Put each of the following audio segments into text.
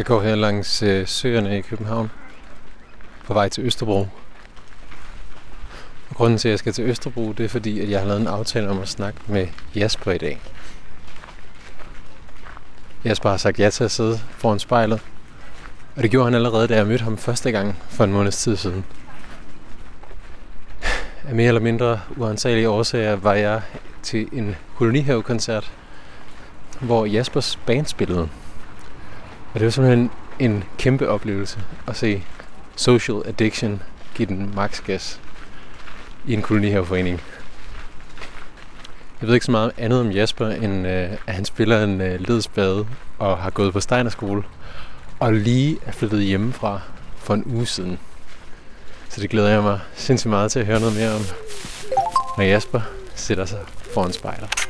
Jeg går her langs øh, søerne i København på vej til Østerbro. Og grunden til, at jeg skal til Østerbro, det er fordi, at jeg har lavet en aftale om at snakke med Jasper i dag. Jasper har sagt ja til at sidde foran spejlet. Og det gjorde han allerede, da jeg mødte ham første gang for en måneds tid siden. Af mere eller mindre uansagelige årsager var jeg til en kolonihavekoncert, hvor Jaspers band spillede. Og det var simpelthen en kæmpe oplevelse at se Social Addiction give den max gas i en kolonihaveforening. Jeg ved ikke så meget andet om Jasper, end øh, at han spiller en øh, ledsbade og har gået på Steinerskole og lige er flyttet hjemmefra for en uge siden. Så det glæder jeg mig sindssygt meget til at høre noget mere om, når Jasper sætter sig foran spejlet.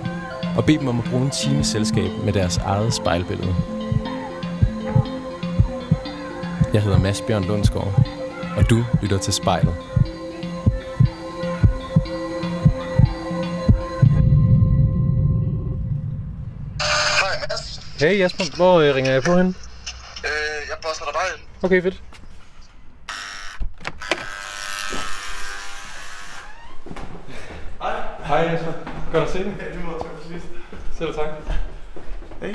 og bede dem om at bruge en time selskab med deres eget spejlbillede. Jeg hedder Mads Bjørn Lundsgaard, og du lytter til spejlet. Hej Mads. Hey Jasper, hvor øh, ringer jeg på hen? Øh, jeg poster dig bare ind. Okay, fedt. Hej. Hej Jasper. Godt at se dig. Ja, Selv tak. Hey.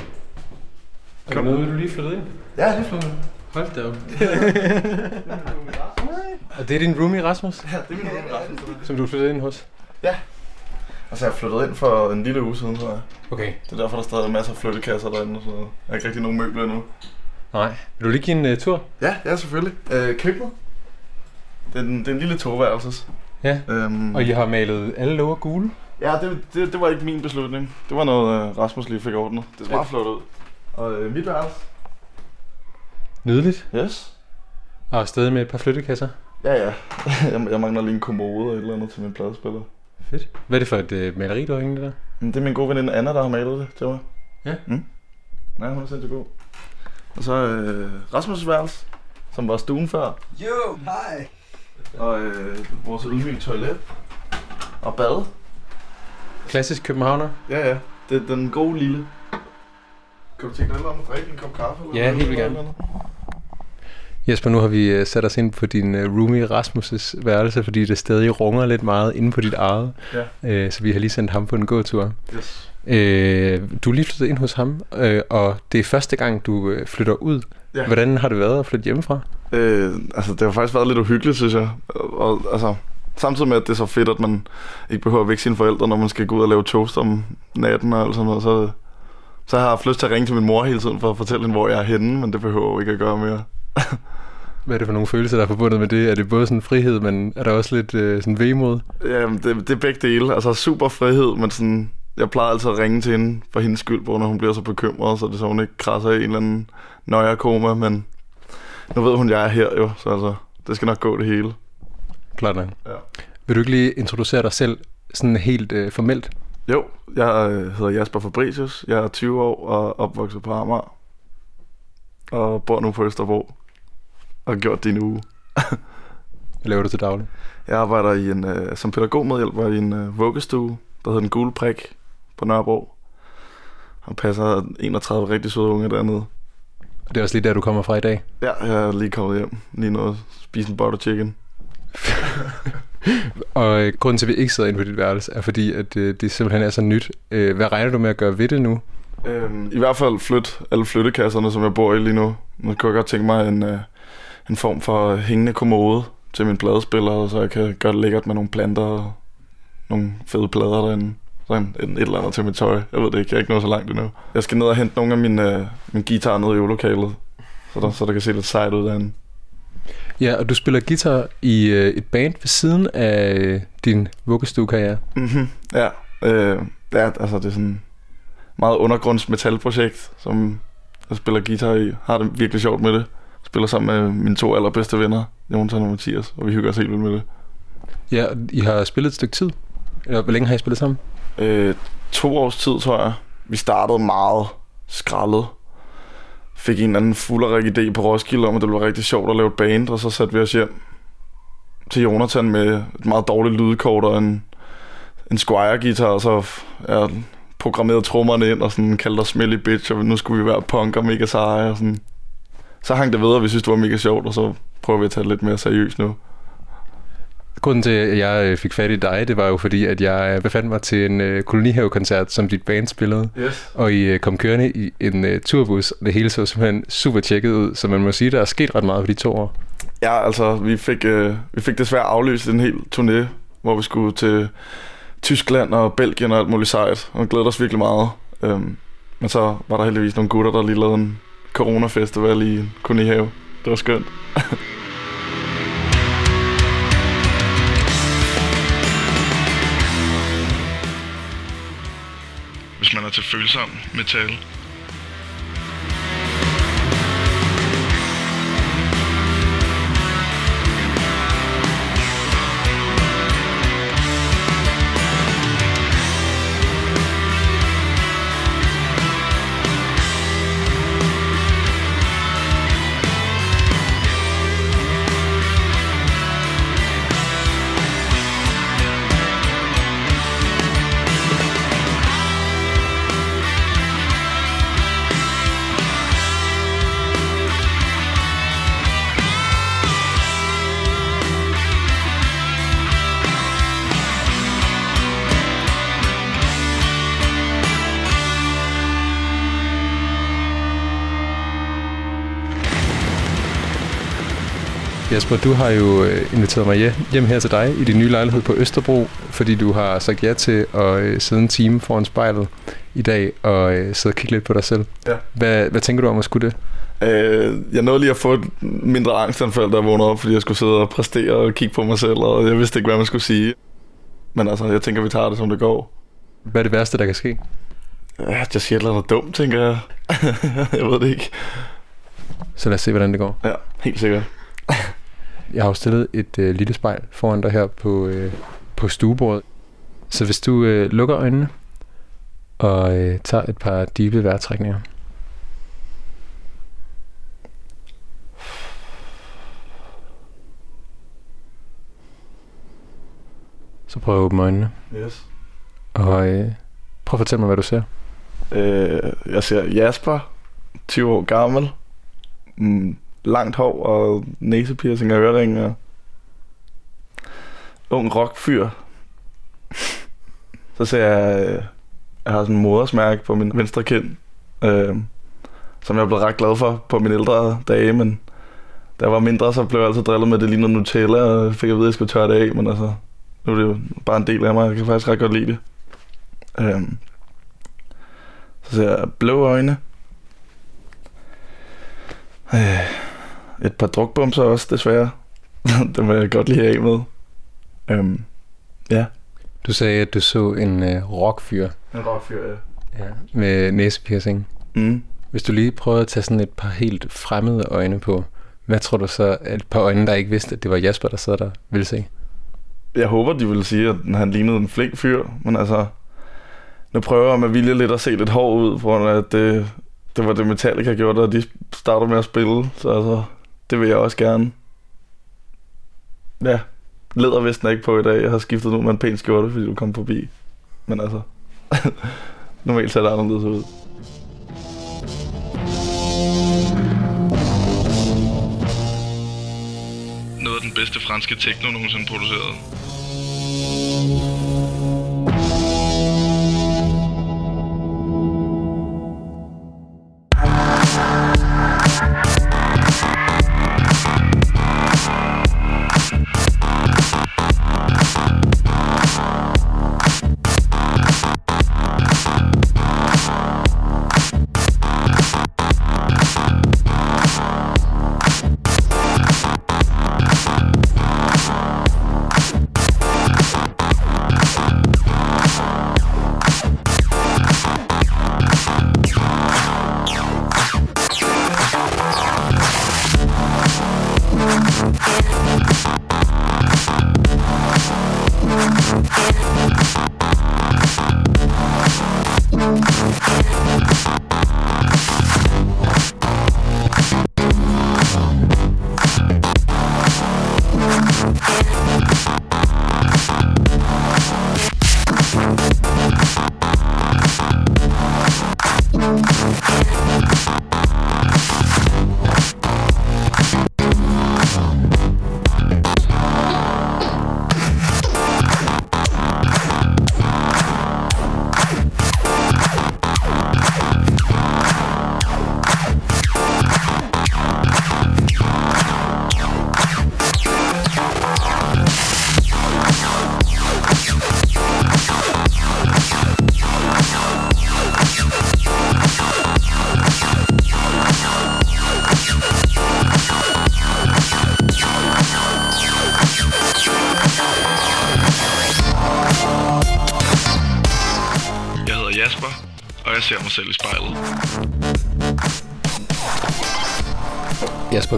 Er det noget, du lige flyttet ind? Ja, lige flyttet. Hold da op. Og det er din roomie Rasmus, Ja, det er min roomie Rasmus. som du flyttet ind hos? Altså, jeg flyttede ind for en lille uge siden, tror jeg. Okay. Det er derfor, der stadig er masser af flyttekasser derinde noget. Jeg har ikke rigtig nogen møbler endnu. Nej. Vil du lige give en uh, tur? Ja, ja, selvfølgelig. Øh, køkkenet. Det er, en, det er en lille toværelses. Ja. Øhm, Og I har malet alle låger gule? Ja, det, det, det, var ikke min beslutning. Det var noget, øh, Rasmus lige fik ordnet. Det ser meget flot ud. Og øh, mit værelse. Nydeligt. Yes. Og afsted med et par flyttekasser. Ja, ja. jeg, jeg mangler lige en kommode og et eller andet til min pladespiller. Fedt. Hvad er det for et uh, maleri, du har hængende der? Det er min gode veninde Anna, der har malet det til mig. Ja. Mm. Ja, hun er sindssygt god. Og så øh, Rasmus' værelse, som var stuen før. Jo, hej. Og øh, vores ydmyge toilet. Og bad. Klassisk københavner. Ja, ja. Det er den gode lille. Kan du tænke dig om at drikke en kop kaffe? Eller Ja, noget, helt vildt gerne. noget? Jesper, nu har vi uh, sat os ind på din uh, roomie Rasmus' værelse, fordi det stadig runger lidt meget inde på dit eget. Ja. Uh, så vi har lige sendt ham på en gåtur. Yes. Uh, du er lige flyttet ind hos ham, uh, og det er første gang, du flytter ud. Ja. Hvordan har det været at flytte hjemmefra? Øh, altså, det har faktisk været lidt uhyggeligt, synes jeg. Og, og altså, samtidig med, at det er så fedt, at man ikke behøver at vække sine forældre, når man skal gå ud og lave toast om natten og alt sådan noget, så, så har jeg haft lyst til at ringe til min mor hele tiden for at fortælle hende, hvor jeg er henne, men det behøver jeg ikke at gøre mere. Hvad er det for nogle følelser, der er forbundet med det? Er det både sådan frihed, men er der også lidt uh, sådan vemod? Jamen, det, det er begge dele. Altså super frihed, men sådan, jeg plejer altid at ringe til hende for hendes skyld, hvor når hun bliver så bekymret, så det så hun ikke krasser i en eller anden nøjerkoma, men nu ved hun, jeg er her jo, så altså, det skal nok gå det hele. Klart nok. Ja. Vil du ikke lige introducere dig selv sådan helt uh, formelt? Jo, jeg øh, hedder Jasper Fabricius, jeg er 20 år og opvokset på Amager, og bor nu på Østerbro, og har gjort det i en uge. Hvad laver du til daglig? Jeg arbejder i en, øh, som pædagogmedhjælper i en øh, vuggestue, der hedder Den Gule Prik på Nørrebro. Og passer 31 rigtig søde unge dernede. Og det er også lige der, du kommer fra i dag. Ja, jeg er lige kommet hjem. Lige noget spise en butter chicken. Og øh, grunden til, at vi ikke sidder inde på dit værelse, er fordi, at øh, det simpelthen er så nyt. Øh, hvad regner du med at gøre ved det nu? Øhm, I hvert fald flyt alle flyttekasserne, som jeg bor i lige nu. Nu kunne jeg godt tænke mig en, øh, en form for hængende kommode til min pladespiller, så jeg kan gøre det lækkert med nogle planter og nogle fede plader derinde. Sådan et, et eller andet til mit tøj. Jeg ved det ikke, jeg er ikke nået så langt endnu. Jeg skal ned og hente nogle af mine, øh, min guitar ned i øvelokalet, så der, så der kan se lidt sejt ud derinde. Ja, og du spiller guitar i øh, et band ved siden af øh, din vuggestuekarriere. Mhm, ja. Øh, ja, altså det er sådan... meget undergrundsmetalprojekt, som jeg spiller guitar i. Har det virkelig sjovt med det. Spiller sammen med mine to allerbedste venner, Jonathan og Mathias, og vi hygger os helt vildt med det. Ja, I har spillet et stykke tid. Eller hvor længe har I spillet sammen? Øh, to års tid, tror jeg. Vi startede meget skraldet. Fik en eller anden fulderik idé på Roskilde om, at det blev rigtig sjovt at lave et band, og så satte vi os hjem til Jonathan med et meget dårligt lydkort og en, en Squire-guitar, og så ja, programmerede trommerne ind og sådan kaldte os Smelly Bitch, og nu skulle vi være punk og mega seje og sådan. Så hang det ved, og vi synes, det var mega sjovt, og så prøver vi at tage det lidt mere seriøst nu. Grunden til, at jeg øh, fik fat i dig, det var jo fordi, at jeg øh, befandt mig til en uh, kolonihave-koncert, som dit band spillede. Yes. Og I uh, kom kørende i en uh, turbus, og det hele så simpelthen super tjekket ud. Så man må sige, der er sket ret meget på de to år. Ja, altså, vi fik, øh, vi fik desværre aflyst en hel turné, hvor vi skulle til Tyskland og Belgien og alt muligt sejt, og vi glædede os virkelig meget. Øhm, men så var der heldigvis nogle gutter, der lige lavede en coronafestival i Kunihave. Det var skønt. Hvis er til følsom metal, Jasper, du har jo øh, inviteret mig hjem her til dig i din nye lejlighed på Østerbro, fordi du har sagt ja til at øh, sidde en time foran spejlet i dag og øh, sidde og kigge lidt på dig selv. Ja. Hvad, hvad tænker du om at skulle det? Øh, jeg nåede lige at få et mindre angstanfald, jeg vågnede op, fordi jeg skulle sidde og præstere og kigge på mig selv, og jeg vidste ikke, hvad man skulle sige. Men altså, jeg tænker, vi tager det, som det går. Hvad er det værste, der kan ske? Ja, jeg siger et eller andet dumt, tænker jeg. jeg ved det ikke. Så lad os se, hvordan det går. Ja, helt sikkert. Jeg har jo stillet et øh, lille spejl foran dig her på, øh, på stuebordet. Så hvis du øh, lukker øjnene og øh, tager et par dybe vejrtrækninger. Så prøv at åbne øjnene. Yes. Og øh, prøv at fortælle mig, hvad du ser. Øh, jeg ser Jasper, 20 år gammel, mm, langt hår og næsepiercing og ørering og ung rockfyr. Så ser jeg, øh, jeg har sådan en modersmærke på min venstre kind, øh, som jeg er blevet ret glad for på mine ældre dage, men da jeg var mindre, så blev jeg altid drillet med, at det lignede Nutella, og fik at vide, at jeg skulle tørre det af, men altså, nu er det jo bare en del af mig, jeg kan faktisk ret godt lide det. Øh, så ser jeg blå øjne. Øh, et par drukbumser også, desværre. Dem vil jeg godt lige af med. Øhm, ja. Du sagde, at du så en øh, rockfyr En rockfyr, ja. ja. med næsepiercing. Mm. Hvis du lige prøver at tage sådan et par helt fremmede øjne på, hvad tror du så, at et par øjne, der ikke vidste, at det var Jasper, der sad der, ville se? Jeg håber, de vil sige, at han lignede en flink fyr, men altså... Nu prøver jeg med vilje lidt at se lidt hård ud, for at det, det var det Metallica gjorde, da de startede med at spille. Så altså, det vil jeg også gerne. Ja, lædervesten er ikke på i dag. Jeg har skiftet nu med en pæn skjorte, fordi du kom forbi. Men altså, normalt ser det anderledes ud. Noget af den bedste franske techno nogensinde produceret.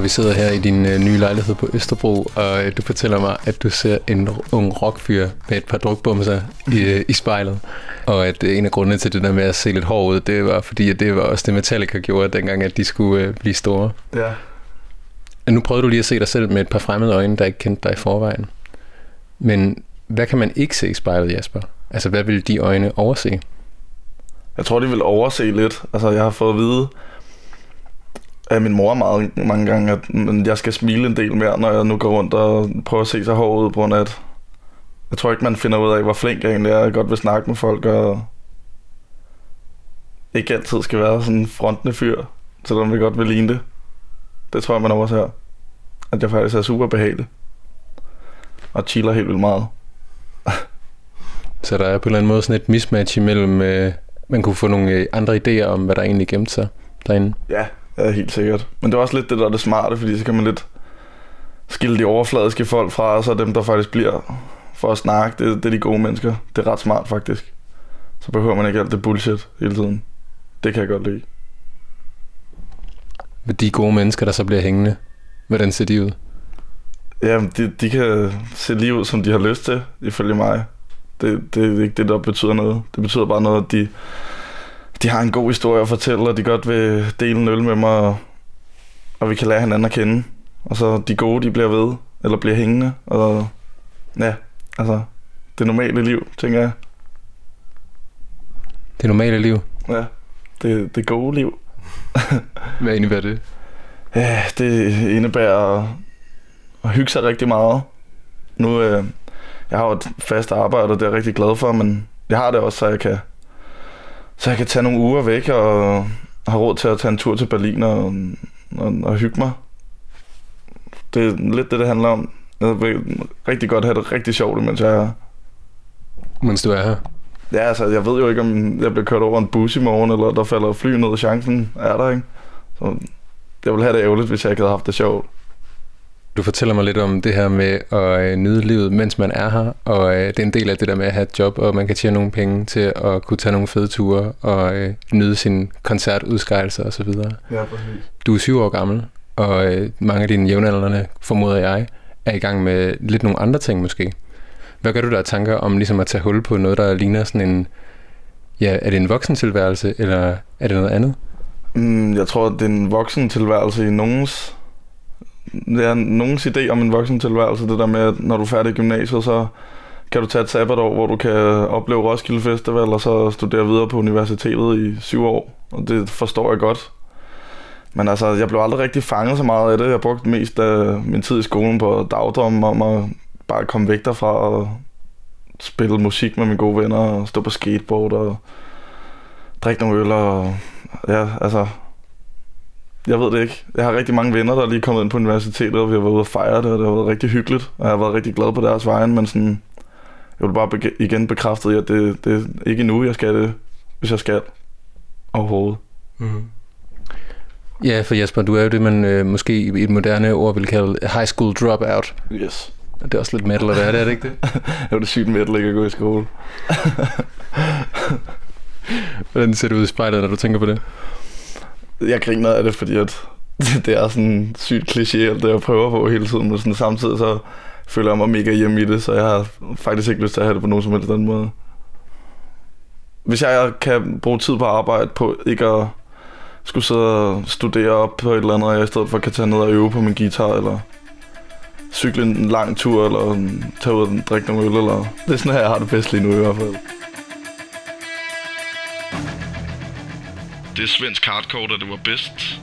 Vi sidder her i din øh, nye lejlighed på Østerbro, og øh, du fortæller mig, at du ser en ung rockfyr med et par drukbumser i, øh, i spejlet. Og at øh, en af grundene til det der med at se lidt hård ud, det var fordi, at det var også det Metallica gjorde dengang, at de skulle øh, blive store. Ja. Og nu prøvede du lige at se dig selv med et par fremmede øjne, der ikke kendte dig i forvejen. Men hvad kan man ikke se i spejlet, Jasper? Altså, hvad vil de øjne overse? Jeg tror, de vil overse lidt. Altså, jeg har fået at vide af min mor meget, mange gange, at jeg skal smile en del mere, når jeg nu går rundt og prøver at se så hård ud, på grund af, at jeg tror ikke, man finder ud af, hvor flink jeg egentlig er. Jeg godt vil snakke med folk, og ikke altid skal være sådan en frontende fyr, selvom vi godt vil ligne det. Det tror jeg, man overser. At jeg faktisk er super behagelig. Og chiller helt vildt meget. Så der er på en eller anden måde sådan et mismatch imellem, øh, man kunne få nogle øh, andre idéer om, hvad der egentlig gemte sig derinde. Ja, ja, helt sikkert. Men det er også lidt det, der er det smarte, fordi så kan man lidt skille de overfladiske folk fra, og så dem, der faktisk bliver for at snakke, det, det er de gode mennesker. Det er ret smart, faktisk. Så behøver man ikke alt det bullshit hele tiden. Det kan jeg godt lide. De gode mennesker, der så bliver hængende, hvordan ser de ud? Ja, de, de kan se lige ud, som de har lyst til, ifølge mig. Det, det er ikke det, der betyder noget. Det betyder bare noget, at de, de har en god historie at fortælle, og de godt vil dele en øl med mig, og, og vi kan lære hinanden at kende. Og så de gode, de bliver ved, eller bliver hængende, og ja, altså, det normale liv, tænker jeg. Det normale liv. Ja, det, det gode liv. Hvad indebærer det? Ja, det indebærer at, at hygge sig rigtig meget. Nu, øh, jeg har jo et fast arbejde, og det er jeg rigtig glad for, men jeg har det også, så jeg kan, så jeg kan tage nogle uger væk og har råd til at tage en tur til Berlin og, og, og hygge mig. Det er lidt det, det handler om. Jeg vil rigtig godt have det rigtig sjovt, mens jeg er her. Mens du er her. Ja, altså, jeg ved jo ikke, om jeg bliver kørt over en bus i morgen, eller der falder fly ned, chancen er der, ikke? Så jeg vil have det ærgerligt, hvis jeg ikke havde haft det sjovt. Du fortæller mig lidt om det her med at øh, nyde livet, mens man er her, og øh, det er en del af det der med at have et job, og man kan tjene nogle penge til at kunne tage nogle fede ture og øh, nyde sin koncertudskejelser osv. Ja, præcis. Du er syv år gammel, og øh, mange af dine jævnaldrende, formoder jeg, er i gang med lidt nogle andre ting måske. Hvad gør du der af tanker om ligesom at tage hul på noget, der ligner sådan en... Ja, er det en voksentilværelse, eller er det noget andet? Mm, jeg tror, det er en voksen tilværelse i nogens... Det er nogens idé om en voksen tilværelse, det der med, at når du er færdig i gymnasiet, så kan du tage et sabbatår, hvor du kan opleve Roskilde Festival, og så studere videre på universitetet i syv år. Og det forstår jeg godt. Men altså, jeg blev aldrig rigtig fanget så meget af det. Jeg brugte mest af min tid i skolen på dagdrømme om at bare komme væk derfra og spille musik med mine gode venner og stå på skateboard og drikke nogle øl og ja, altså jeg ved det ikke. Jeg har rigtig mange venner, der er lige kommet ind på universitetet, og vi har været ude og fejre det, og det har været rigtig hyggeligt, og jeg har været rigtig glad på deres vejen, men sådan, jeg vil bare beg- igen bekræfte, at det, det er ikke nu, jeg skal det, hvis jeg skal overhovedet. Mm. Ja, for Jesper, du er jo det, man øh, måske i et moderne ord vil kalde high school dropout. Yes. Det er også lidt metal at være det, er det ikke det? det var det sygt metal ikke at gå i skole. Hvordan ser du ud i spejlet, når du tænker på det? Jeg griner af det, fordi at det er sådan sygt kliché, alt det jeg prøver på hele tiden, men sådan samtidig så føler jeg mig mega hjemme i det, så jeg har faktisk ikke lyst til at have det på nogen som helst anden måde. Hvis jeg kan bruge tid på at arbejde på ikke at skulle sidde og studere op på et eller andet, og jeg i stedet for kan tage ned og øve på min guitar, eller cykle en lang tur, eller tage ud og drikke nogle øl, eller... Det er sådan her, jeg har det bedst lige nu i hvert fald. Det er svensk hardcore, der det var bedst.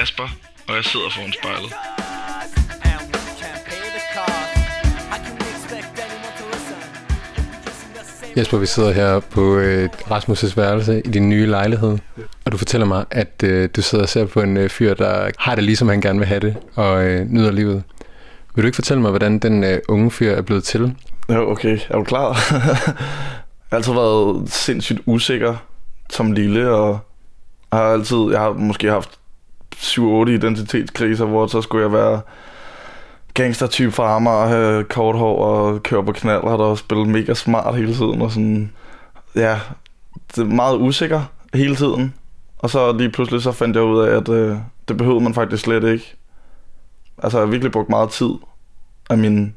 Jasper, og jeg sidder foran spejlet. Jesper, vi sidder her på øh, Rasmus' værelse i din nye lejlighed, og du fortæller mig, at øh, du sidder og ser på en øh, fyr, der har det ligesom han gerne vil have det, og øh, nyder livet. Vil du ikke fortælle mig, hvordan den øh, unge fyr er blevet til? Jo, okay. Er du klar? jeg har altid været sindssygt usikker som lille, og har altid, jeg har måske haft 7-8 identitetskriser, hvor så skulle jeg være gangstertype fra Amager, have kort hår og køre på knald, og der mega smart hele tiden, og sådan, ja, det er meget usikker hele tiden. Og så lige pludselig så fandt jeg ud af, at øh, det behøvede man faktisk slet ikke. Altså, jeg har virkelig brugt meget tid af min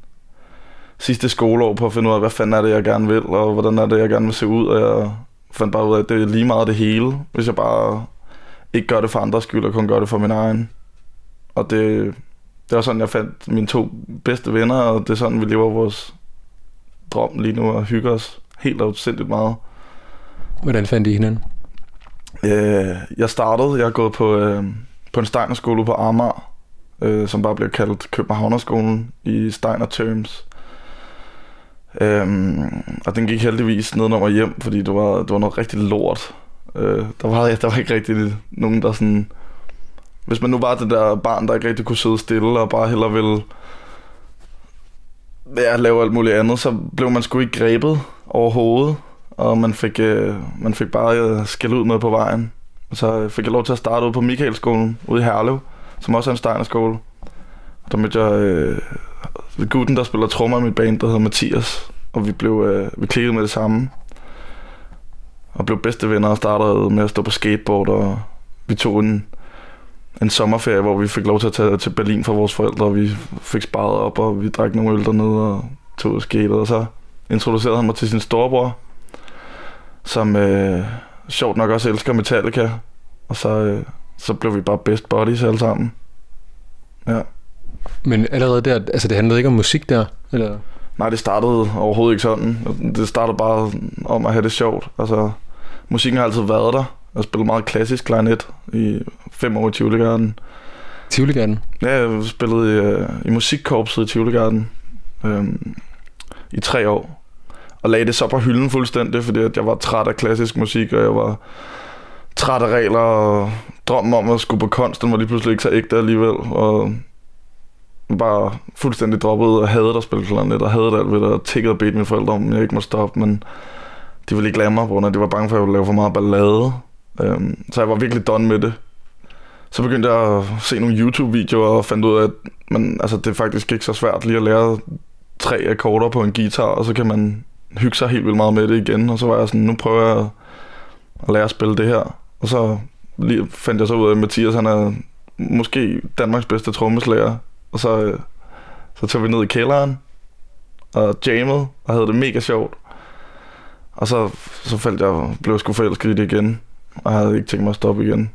sidste skoleår på at finde ud af, hvad fanden er det, jeg gerne vil, og hvordan er det, jeg gerne vil se ud, og jeg fandt bare ud af, at det er lige meget det hele, hvis jeg bare ikke gør det for andres skyld, og kun gør det for min egen. Og det, det var sådan, jeg fandt mine to bedste venner, og det er sådan, vi lever vores drøm lige nu, og hygger os helt og sindssygt meget. Hvordan fandt I hinanden? Øh, jeg startede, jeg har gået på, øh, på en Steiner-skole på Amager, øh, som bare blev kaldt Københavnerskolen i Steiner Terms. Øhm, og den gik heldigvis nedenom og hjem, fordi det var, det var noget rigtig lort. Øh, der, var, der var ikke rigtig nogen, der sådan... Hvis man nu var det der barn, der ikke rigtig kunne sidde stille og bare heller ville ja, lave alt muligt andet, så blev man sgu ikke grebet overhovedet, og man fik, øh, man fik bare øh, skæld ud med på vejen. Og så øh, fik jeg lov til at starte ude på Michaelskolen ude i Herlev, som også er en Steinerskole. Der mødte jeg øh, gutten, der spiller trommer i mit band, der hedder Mathias, og vi blev øh, vi klikkede med det samme. Og blev bedste venner og startede med at stå på skateboard, og vi tog en, en sommerferie, hvor vi fik lov til at tage til Berlin for vores forældre, og vi fik sparet op, og vi drak nogle øl dernede og tog skate, og så introducerede han mig til sin storebror, som øh, sjovt nok også elsker Metallica, og så, øh, så blev vi bare best buddies alle sammen. Ja. Men allerede der, altså det handlede ikke om musik der? Eller? Nej, det startede overhovedet ikke sådan. Det startede bare om at have det sjovt. Altså, musikken har altid været der. Jeg har spillet meget klassisk klarinet i fem år i Tivoli Garden. Tivoli Garden? Ja, jeg spillede i, uh, i musikkorpset i Tivoli Garden øhm, i tre år. Og lagde det så på hylden fuldstændig, fordi at jeg var træt af klassisk musik, og jeg var træt af regler, og drømmen om at skulle på kunst, den var lige pludselig ikke så ægte alligevel. Og bare fuldstændig droppet og havde at spille klarinet, og havde alt ved det, og tikkede og bedte mine forældre om, jeg ikke må stoppe, men de ville ikke lade mig, på de var bange for, at jeg ville lave for meget ballade. Øhm, så jeg var virkelig done med det. Så begyndte jeg at se nogle YouTube-videoer og fandt ud af, at man, altså, det er faktisk ikke så svært lige at lære tre akkorder på en guitar, og så kan man hygge sig helt vildt meget med det igen. Og så var jeg sådan, nu prøver jeg at lære at spille det her. Og så lige fandt jeg så ud af, at Mathias han er måske Danmarks bedste trommeslager. Og så, øh, så tog vi ned i kælderen og jammede og havde det mega sjovt. Og så, så faldt jeg, blev sgu forelsket i det igen, og jeg havde ikke tænkt mig at stoppe igen.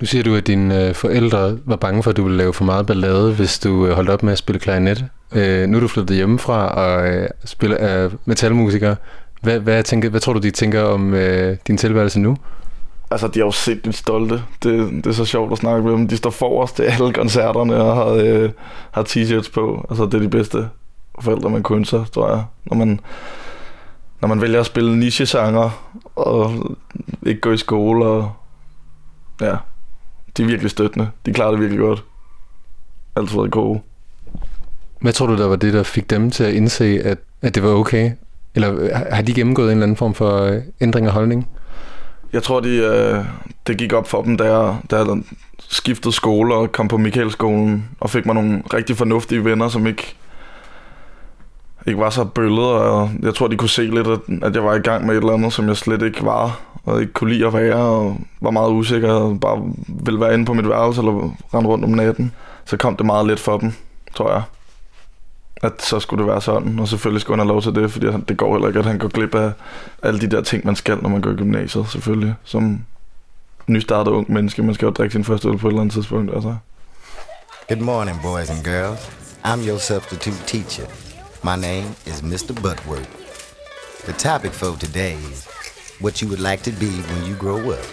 Nu siger du, at dine øh, forældre var bange for, at du ville lave for meget ballade, hvis du øh, holdt op med at spille klarinet. Øh, nu er du flyttet hjemmefra og øh, spiller øh, metalmusiker. Hvad, hvad, tænker, hvad tror du, de tænker om øh, din tilværelse nu? Altså, de er jo sindssygt stolte. Det, det er så sjovt at snakke med dem. De står forrest til alle koncerterne og har, øh, har t-shirts på. Altså, det er de bedste forældre, man kunne ønske tror jeg. Når man, når man vælger at spille niche-sanger og ikke gå i skole og ja, de er virkelig støttende. De klarer det virkelig godt. Altid været gode. Hvad tror du, der var det, der fik dem til at indse, at, at det var okay? Eller øh, har de gennemgået en eller anden form for øh, ændring af holdning? Jeg tror, de, øh, det gik op for dem, da jeg, da jeg skiftede skole og kom på Michaelskolen og fik mig nogle rigtig fornuftige venner, som ikke, ikke var så bøllet. Og jeg tror, de kunne se lidt, at, at jeg var i gang med et eller andet, som jeg slet ikke var og ikke kunne lide at være, og var meget usikker, og bare ville være inde på mit værelse, eller rende rundt om natten. Så kom det meget let for dem, tror jeg. At så skulle det være sådan, og selvfølgelig skulle han have lov til det, fordi det går heller ikke, at han går glip af alle de der ting, man skal, når man går i gymnasiet, selvfølgelig. Som nystartet ung menneske, man skal jo drikke sin første øl på et eller andet tidspunkt, altså. Good morning, boys and girls. I'm your substitute teacher. My name is Mr. Butworth. The topic for today is what you would like to be when you grow up.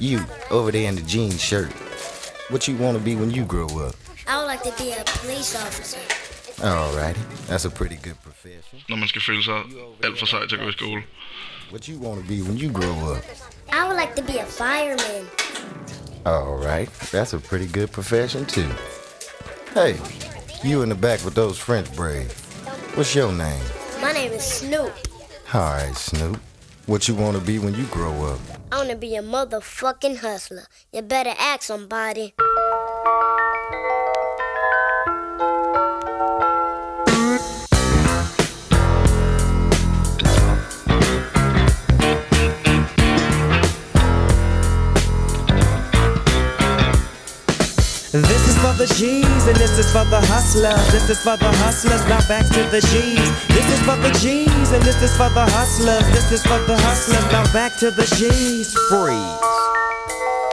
You, over there in the jean shirt. What you want to be when you grow up? I would like to be a police officer. Alrighty, that's a pretty good profession. Når man skal føle sig alt for sej til at gå i skole. What you want to be when you grow up? I would like to be a fireman. Alright, that's a pretty good profession too. Hey, you in the back with those French braids. What's your name? My name is Snoop. Alright, Snoop. What you want to be when you grow up? I want to be a motherfucking hustler. You better ask somebody. This is for the G's and this is for the hustlers. This is for the hustlers. Now back to the G's. This is for the G's and this is for the hustlers. This is for the hustlers. Now back to the G's. Freeze.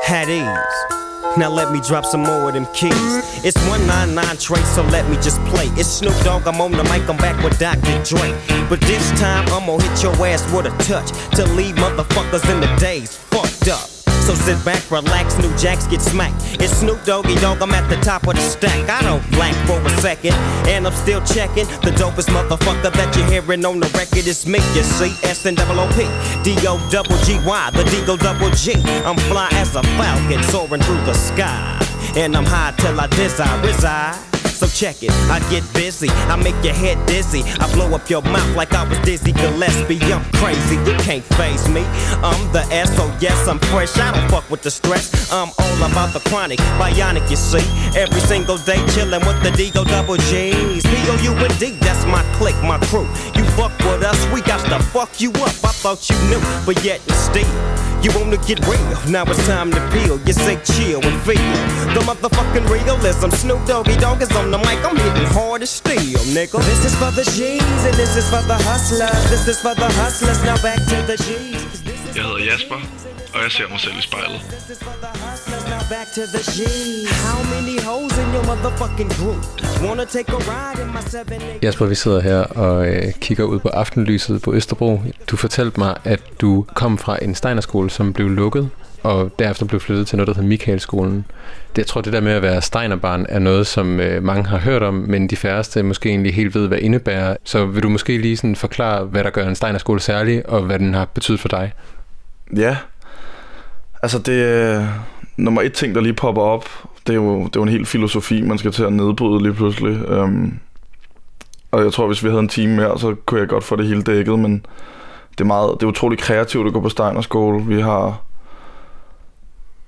Had ease. Now let me drop some more of them keys. It's 199 trace, so let me just play. It's Snoop Dogg, I'm on the mic, I'm back with Dr. Dre. But this time I'm gonna hit your ass with a touch to leave motherfuckers in the days fucked up. So sit back, relax, new jacks get smacked. It's Snoop Doggy Dogg, I'm at the top of the stack. I don't blank for a second, and I'm still checking. The dopest motherfucker that you're hearing on the record is me. You see, S and double O P, D O double G Y, the Deagle double G. I'm fly as a falcon soaring through the sky, and I'm high till I desire reside. Check it, I get busy, I make your head dizzy. I blow up your mouth like I was Dizzy Gillespie. I'm crazy, you can't phase me. I'm the S, so yes, I'm fresh. I don't fuck with the stress. I'm all about the chronic, bionic, you see. Every single day chillin' with the Digo double G's. P O U N D, that's my clique, my crew. You fuck with us, we got to fuck you up. I thought you knew, but yet and still. You wanna get real, now it's time to peel. You say chill and feel the motherfucking realism. Snoop Doggy Dogg is on the mic, I'm hitting hard as steel, nigga. This is for the G's and this is for the hustlers. This is for the hustlers, now back to the G's. 'Cause this og jeg ser mig selv i spejlet. This is for the hustlers, now back to the G's. How many hoes in your motherfucking group? Wanna take a ride in my 7 Jasper, vi sidder her og øh, kigger ud på aftenlyset på Østerbro. Du fortalte mig, at du kom fra en Steinerskole, som blev lukket, og derefter blev flyttet til noget, der hedder Michaelskolen. Det, jeg tror, det der med at være Steinerbarn er noget, som øh, mange har hørt om, men de færreste måske egentlig helt ved, hvad indebærer. Så vil du måske lige sådan forklare, hvad der gør en Steinerskole særlig, og hvad den har betydet for dig? Ja, altså det øh, nummer et ting, der lige popper op. Det er jo, det er jo en hel filosofi, man skal til at nedbryde lige pludselig. Øhm, og jeg tror, hvis vi havde en time mere, så kunne jeg godt få det hele dækket, men det er, meget, det er utroligt kreativt at gå på Steiner skole. Vi har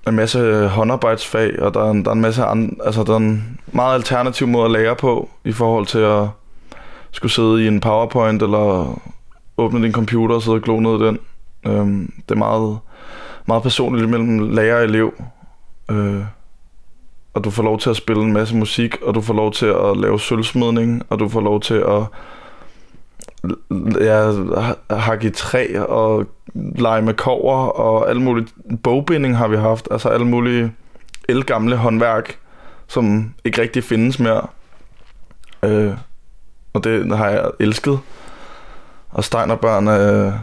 en masse håndarbejdsfag, og der er en, der er en masse andre, altså der er en meget alternativ måde at lære på, i forhold til at skulle sidde i en PowerPoint, eller åbne din computer og sidde og glo ned i den. Øhm, det er meget, meget personligt mellem lærer og elev. Øh, og du får lov til at spille en masse musik, og du får lov til at lave sølvsmidning, og du får lov til at ja, hakke i træ og lege med kover og alle mulige Bogbinding har vi haft, altså alle mulige elgamle håndværk, som ikke rigtig findes mere. Øh, og det har jeg elsket. Og Steinerbørn øh,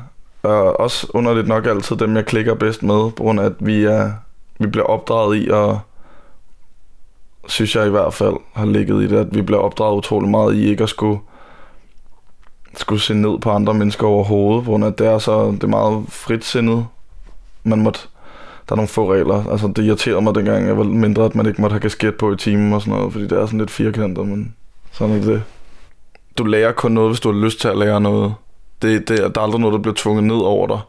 og også underligt nok altid dem, jeg klikker bedst med, på grund af, at vi, er, vi bliver opdraget i og synes jeg i hvert fald har ligget i det, at vi bliver opdraget utrolig meget i ikke at skulle, skulle se ned på andre mennesker overhovedet, på grund af, at det er så det er meget fritsindet. Man måtte, der er nogle få regler. Altså, det irriterede mig dengang, jeg var mindre, at man ikke måtte have kasket på i timen og sådan noget, fordi det er sådan lidt firkantet, men sådan er det. Du lærer kun noget, hvis du har lyst til at lære noget. Det, det, der er aldrig noget, der bliver tvunget ned over dig.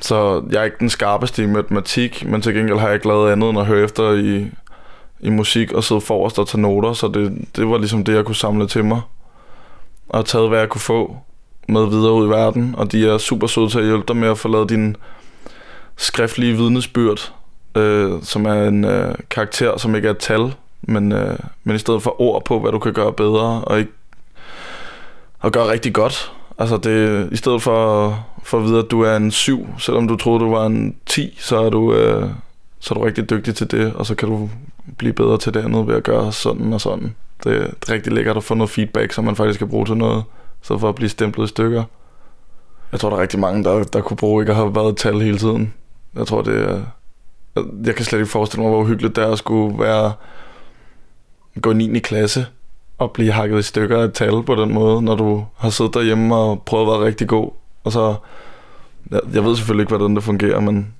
Så jeg er ikke den skarpeste i matematik, men til gengæld har jeg ikke lavet andet end at høre efter i, i musik og sidde forrest og tage noter, så det, det var ligesom det, jeg kunne samle til mig. Og taget, hvad jeg kunne få med videre ud i verden, og de er super søde til at hjælpe dig med at få lavet din skriftlige vidnesbyrd, øh, som er en øh, karakter, som ikke er et tal, men, øh, men i stedet for ord på, hvad du kan gøre bedre, og ikke og gøre rigtig godt. Altså det, i stedet for, for at vide, at du er en 7, selvom du troede, du var en 10, så er du, øh, så er du rigtig dygtig til det, og så kan du blive bedre til det andet ved at gøre sådan og sådan. Det, det er rigtig lækkert at få noget feedback, som man faktisk kan bruge til noget, så for at blive stemplet i stykker. Jeg tror, der er rigtig mange, der, der kunne bruge ikke at have været tal hele tiden. Jeg tror, det er, jeg, kan slet ikke forestille mig, hvor hyggeligt det er at skulle være, gå i 9. klasse og blive hakket i stykker af et tal på den måde, når du har siddet derhjemme og prøvet at være rigtig god. Og så, jeg, jeg ved selvfølgelig ikke, hvordan det fungerer, men,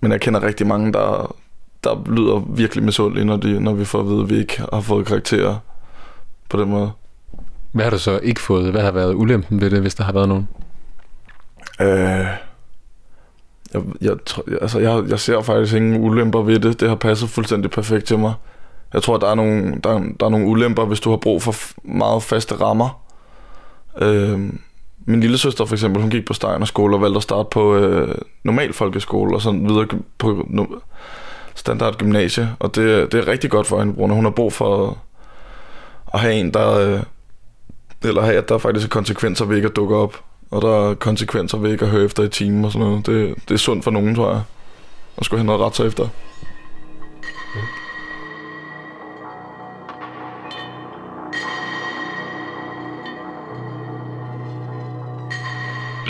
men jeg kender rigtig mange, der, der lyder virkelig misundelige, når, de, når vi får at vide, at vi ikke har fået karakterer på den måde. Hvad har du så ikke fået? Hvad har været ulempen ved det, hvis der har været nogen? Øh, jeg, jeg, tror- altså jeg, jeg ser faktisk ingen ulemper ved det. Det har passet fuldstændig perfekt til mig. Jeg tror, der er nogle, der, der er nogle ulemper, hvis du har brug for f- meget faste rammer. Øh, min lille søster for eksempel, hun gik på Steiner skole og valgte at starte på øh, normal folkeskole og sådan videre på no, standard gymnasie. Og det, det er rigtig godt for hende, Brune. Hun har brug for at have en, der... Øh, eller have, at der faktisk er konsekvenser ved ikke at dukke op. Og der er konsekvenser ved ikke at høre efter i timen og sådan noget. Det, det er sundt for nogen, tror jeg. At skulle have noget ret sig efter.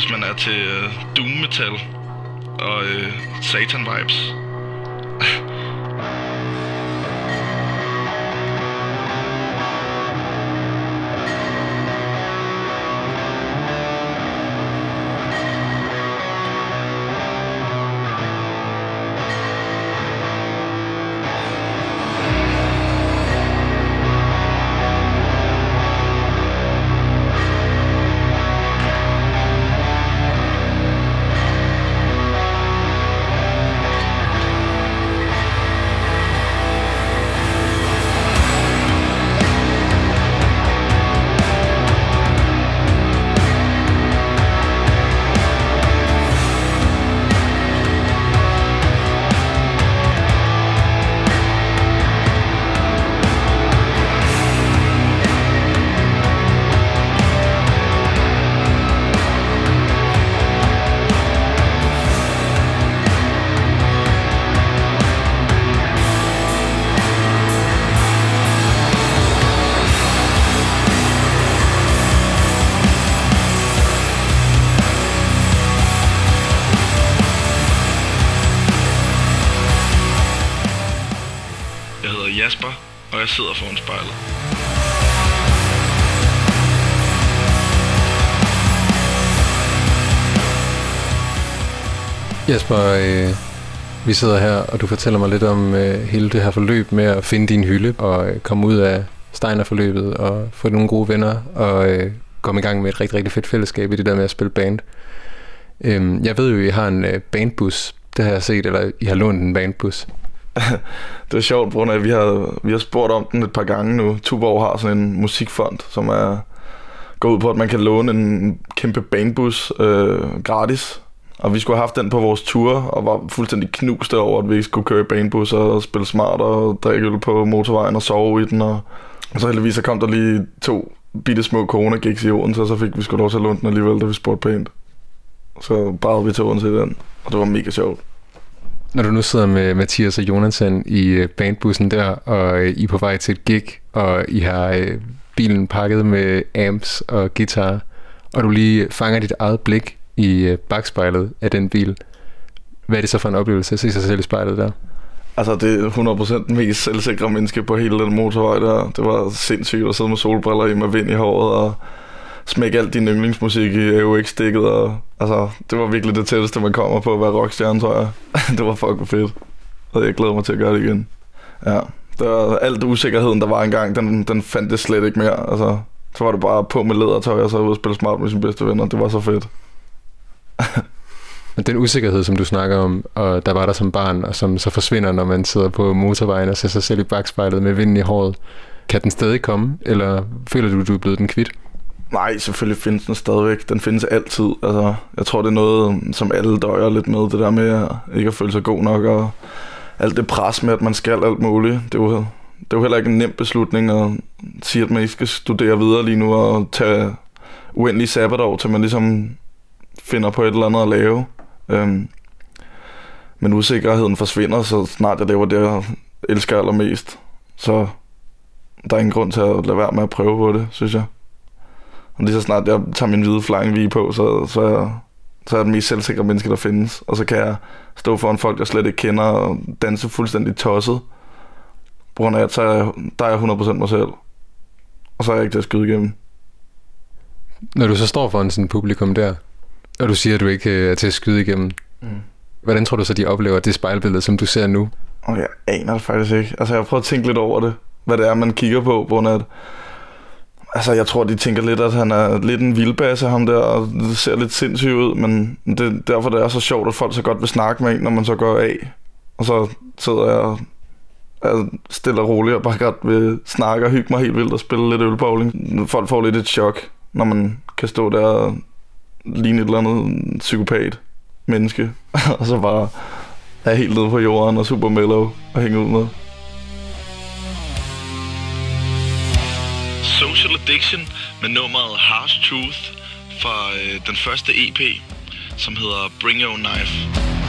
Hvis man er til øh, doom metal og øh, satan vibes, sidder foran spejlet. Jesper, øh, vi sidder her, og du fortæller mig lidt om øh, hele det her forløb med at finde din hylde og øh, komme ud af Steiner-forløbet og få nogle gode venner og øh, komme i gang med et rigtig, rigtig fedt fællesskab i det der med at spille band. Øh, jeg ved jo, I har en øh, bandbus. Det har jeg set, eller I har lånt en bandbus. Det er sjovt, Brune, at vi har, vi har spurgt om den et par gange nu. Tuborg har sådan en musikfond, som er går ud på, at man kan låne en kæmpe banebus øh, gratis. Og vi skulle have haft den på vores tur, og var fuldstændig knuste over, at vi ikke skulle køre i banebus og spille smart og drikke øl på motorvejen og sove i den. Og, og så heldigvis så kom der lige to bitte små corona gigs i Odense, og så fik vi sgu lov til at låne den alligevel, da vi spurgte pænt. Så bare vi til Odense i den, og det var mega sjovt. Når du nu sidder med Mathias og Jonathan i øh, bandbussen der, og øh, I er på vej til et gig, og I har øh, bilen pakket med amps og guitar, og du lige fanger dit eget blik i bagspejlet af den bil. Hvad er det så for en oplevelse at se sig selv i spejlet der? Altså, det er 100% den mest selvsikre menneske på hele den motorvej der. Det var sindssygt at sidde med solbriller i med vind i håret og smække alt din yndlingsmusik i AUX-stikket. Og, altså, det var virkelig det tætteste, man kommer på at være rockstjerne, tror jeg. det var fucking fedt. Og jeg glæder mig til at gøre det igen. Ja, det var alt usikkerheden, der var engang, den, den fandt det slet ikke mere. Altså, så var det bare på med lædertøj og så ud og spille smart med sine bedste venner. Det var så fedt. Men den usikkerhed, som du snakker om, og der var der som barn, og som så forsvinder, når man sidder på motorvejen og ser sig selv i bagspejlet med vinden i håret, kan den stadig komme, eller føler du, du er blevet den kvidt? Nej, selvfølgelig findes den stadigvæk. Den findes altid. Altså, jeg tror, det er noget, som alle døjer lidt med. Det der med at ikke at føle sig god nok, og alt det pres med, at man skal alt muligt. Det er jo, det er jo heller ikke en nem beslutning at sige, at man ikke skal studere videre lige nu og tage uendelige sabbatår, til man ligesom finder på et eller andet at lave. Øhm, men usikkerheden forsvinder, så snart jeg laver det, jeg elsker allermest. Så der er ingen grund til at lade være med at prøve på det, synes jeg. Og lige så snart jeg tager min hvide flying V på, så, så, er jeg, så er jeg den mest selvsikre menneske, der findes. Og så kan jeg stå foran folk, jeg slet ikke kender, og danse fuldstændig tosset. På grund af, at så er jeg, der er jeg 100% mig selv. Og så er jeg ikke til at skyde igennem. Når du så står foran sådan et publikum der, og du siger, at du ikke øh, er til at skyde igennem, mm. hvordan tror du så, de oplever det spejlbillede, som du ser nu? Og jeg aner det faktisk ikke. Altså, jeg har prøvet at tænke lidt over det. Hvad det er, man kigger på, på grund af, at Altså, jeg tror, de tænker lidt, at han er lidt en vildbasse, ham der, og det ser lidt sindssygt ud, men det, derfor det er så sjovt, at folk så godt vil snakke med en, når man så går af. Og så sidder jeg og er stille og roligt og bare godt vil snakke og hygge mig helt vildt og spille lidt ølbowling. Folk får lidt et chok, når man kan stå der og ligne et eller andet psykopat menneske, og så bare er helt nede på jorden og super mellow og hænge ud med. Addiction med nummeret Harsh Truth fra øh, den første EP, som hedder Bring Your Knife.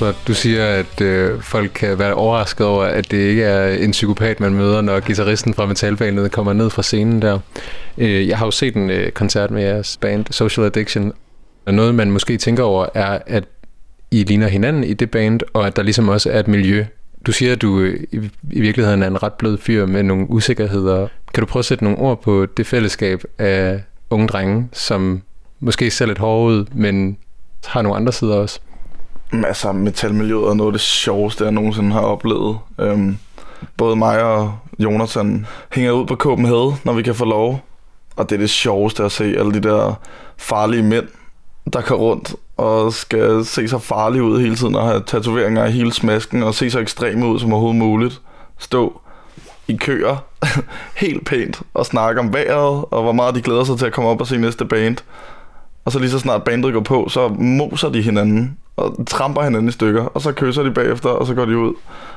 Ja, du siger, at øh, folk kan være overrasket over, at det ikke er en psykopat, man møder, når gitarristen fra metalbandet kommer ned fra scenen der. Øh, jeg har jo set en øh, koncert med jeres band, Social Addiction, og noget, man måske tænker over, er, at I ligner hinanden i det band, og at der ligesom også er et miljø. Du siger, at du øh, i, i virkeligheden er en ret blød fyr med nogle usikkerheder. Kan du prøve at sætte nogle ord på det fællesskab af unge drenge, som måske ser lidt hårde ud, men har nogle andre sider også? Altså, metalmiljøet er noget af det sjoveste, jeg nogensinde har oplevet. Øhm, både mig og Jonathan hænger ud på Copenhagen, når vi kan få lov. Og det er det sjoveste at se alle de der farlige mænd, der går rundt og skal se så farlige ud hele tiden og have tatoveringer i hele smasken og se så ekstreme ud som overhovedet muligt. Stå i køer helt pænt og snakke om vejret og hvor meget de glæder sig til at komme op og se næste band. Og så lige så snart bandet går på, så moser de hinanden og tramper hinanden i stykker, og så kysser de bagefter, og så går de ud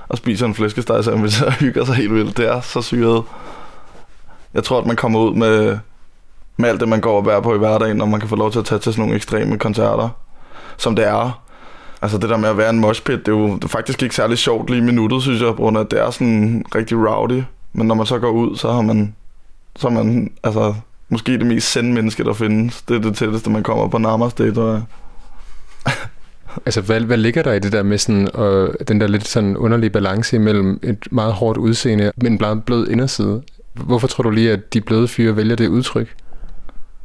og spiser en flæskesteg sandwich og hygger sig helt vildt. Det er så syret. Jeg tror, at man kommer ud med, med alt det, man går og bærer på i hverdagen, når man kan få lov til at tage til sådan nogle ekstreme koncerter, som det er. Altså det der med at være en moshpit, det er jo det er faktisk ikke særlig sjovt lige i minuttet, synes jeg, på grund af, at det er sådan rigtig rowdy. Men når man så går ud, så har man, så har man altså, måske det mest sende menneske, der findes. Det er det tætteste, man kommer på namaste, tror jeg. Altså, hvad, hvad ligger der i det der med sådan, og den der lidt sådan underlige balance imellem et meget hårdt udseende, men en meget blød inderside? Hvorfor tror du lige, at de bløde fyre vælger det udtryk?